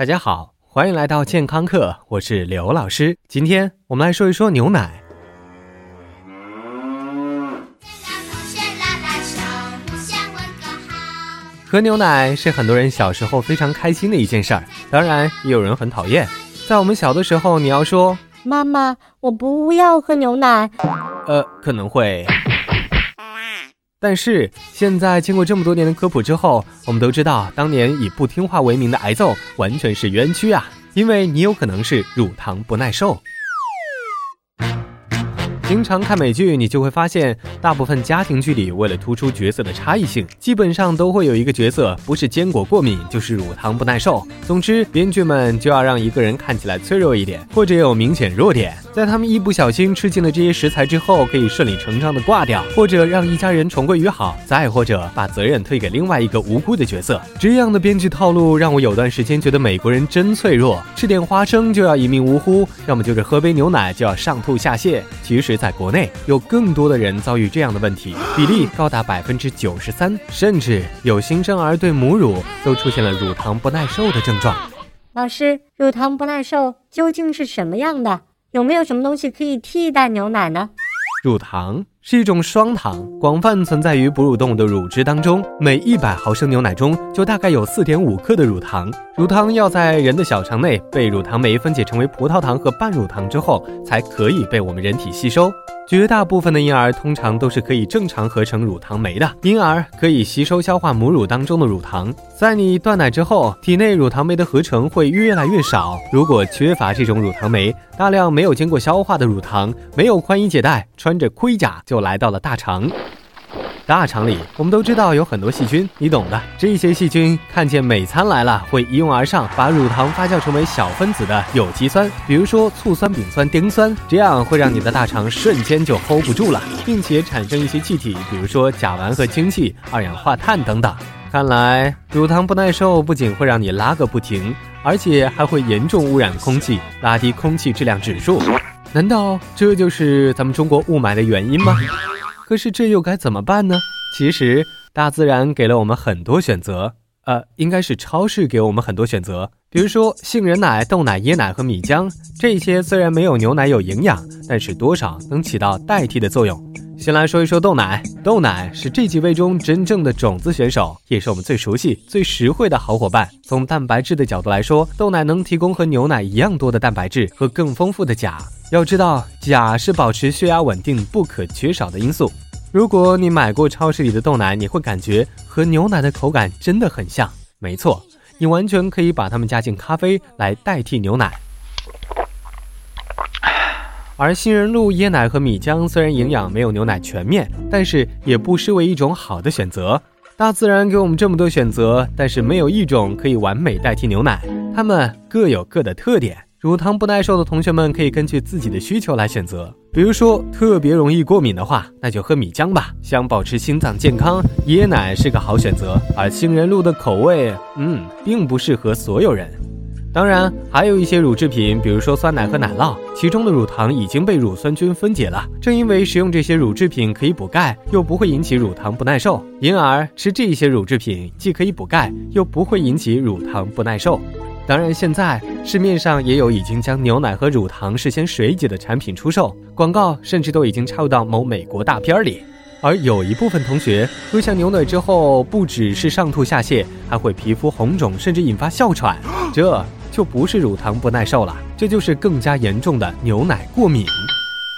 大家好，欢迎来到健康课，我是刘老师。今天我们来说一说牛奶。喝牛奶是很多人小时候非常开心的一件事儿，当然也有人很讨厌。在我们小的时候，你要说妈妈，我不要喝牛奶，呃，可能会。但是现在经过这么多年的科普之后，我们都知道，当年以不听话为名的挨揍完全是冤屈啊！因为你有可能是乳糖不耐受。经常看美剧，你就会发现，大部分家庭剧里，为了突出角色的差异性，基本上都会有一个角色不是坚果过敏，就是乳糖不耐受。总之，编剧们就要让一个人看起来脆弱一点，或者有明显弱点。在他们一不小心吃进了这些食材之后，可以顺理成章的挂掉，或者让一家人重归于好，再或者把责任推给另外一个无辜的角色。这样的编剧套路让我有段时间觉得美国人真脆弱，吃点花生就要一命呜呼，要么就是喝杯牛奶就要上吐下泻。其实，在国内有更多的人遭遇这样的问题，比例高达百分之九十三，甚至有新生儿对母乳都出现了乳糖不耐受的症状。老师，乳糖不耐受究竟是什么样的？有没有什么东西可以替代牛奶呢？乳糖是一种双糖，广泛存在于哺乳动物的乳汁当中。每一百毫升牛奶中就大概有四点五克的乳糖。乳糖要在人的小肠内被乳糖酶分解成为葡萄糖和半乳糖之后，才可以被我们人体吸收。绝大部分的婴儿通常都是可以正常合成乳糖酶的，婴儿可以吸收消化母乳当中的乳糖。在你断奶之后，体内乳糖酶的合成会越来越少。如果缺乏这种乳糖酶，大量没有经过消化的乳糖没有宽衣解带，穿着盔甲就来到了大肠。大肠里，我们都知道有很多细菌，你懂的。这些细菌看见美餐来了，会一拥而上，把乳糖发酵成为小分子的有机酸，比如说醋酸、丙酸、丁酸，这样会让你的大肠瞬间就 hold 不住了，并且产生一些气体，比如说甲烷和氢气、二氧化碳等等。看来乳糖不耐受不仅会让你拉个不停，而且还会严重污染空气，拉低空气质量指数。难道这就是咱们中国雾霾的原因吗？可是这又该怎么办呢？其实大自然给了我们很多选择，呃，应该是超市给我们很多选择。比如说杏仁奶、豆奶、椰奶和米浆，这些虽然没有牛奶有营养，但是多少能起到代替的作用。先来说一说豆奶，豆奶是这几位中真正的种子选手，也是我们最熟悉、最实惠的好伙伴。从蛋白质的角度来说，豆奶能提供和牛奶一样多的蛋白质和更丰富的钾。要知道，钾是保持血压稳定不可缺少的因素。如果你买过超市里的豆奶，你会感觉和牛奶的口感真的很像。没错，你完全可以把它们加进咖啡来代替牛奶。而杏仁露、椰奶和米浆虽然营养没有牛奶全面，但是也不失为一种好的选择。大自然给我们这么多选择，但是没有一种可以完美代替牛奶，它们各有各的特点。乳糖不耐受的同学们可以根据自己的需求来选择，比如说特别容易过敏的话，那就喝米浆吧。想保持心脏健康，椰奶是个好选择。而杏仁露的口味，嗯，并不适合所有人。当然，还有一些乳制品，比如说酸奶和奶酪，其中的乳糖已经被乳酸菌分解了。正因为食用这些乳制品可以补钙，又不会引起乳糖不耐受，因而吃这些乳制品既可以补钙，又不会引起乳糖不耐受。当然，现在市面上也有已经将牛奶和乳糖事先水解的产品出售，广告甚至都已经插入到某美国大片里。而有一部分同学喝下牛奶之后，不只是上吐下泻，还会皮肤红肿，甚至引发哮喘，这就不是乳糖不耐受了，这就是更加严重的牛奶过敏。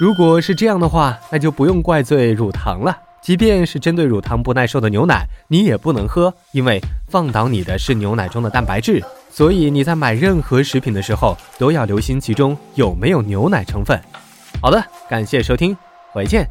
如果是这样的话，那就不用怪罪乳糖了。即便是针对乳糖不耐受的牛奶，你也不能喝，因为放倒你的是牛奶中的蛋白质。所以你在买任何食品的时候，都要留心其中有没有牛奶成分。好的，感谢收听，回见。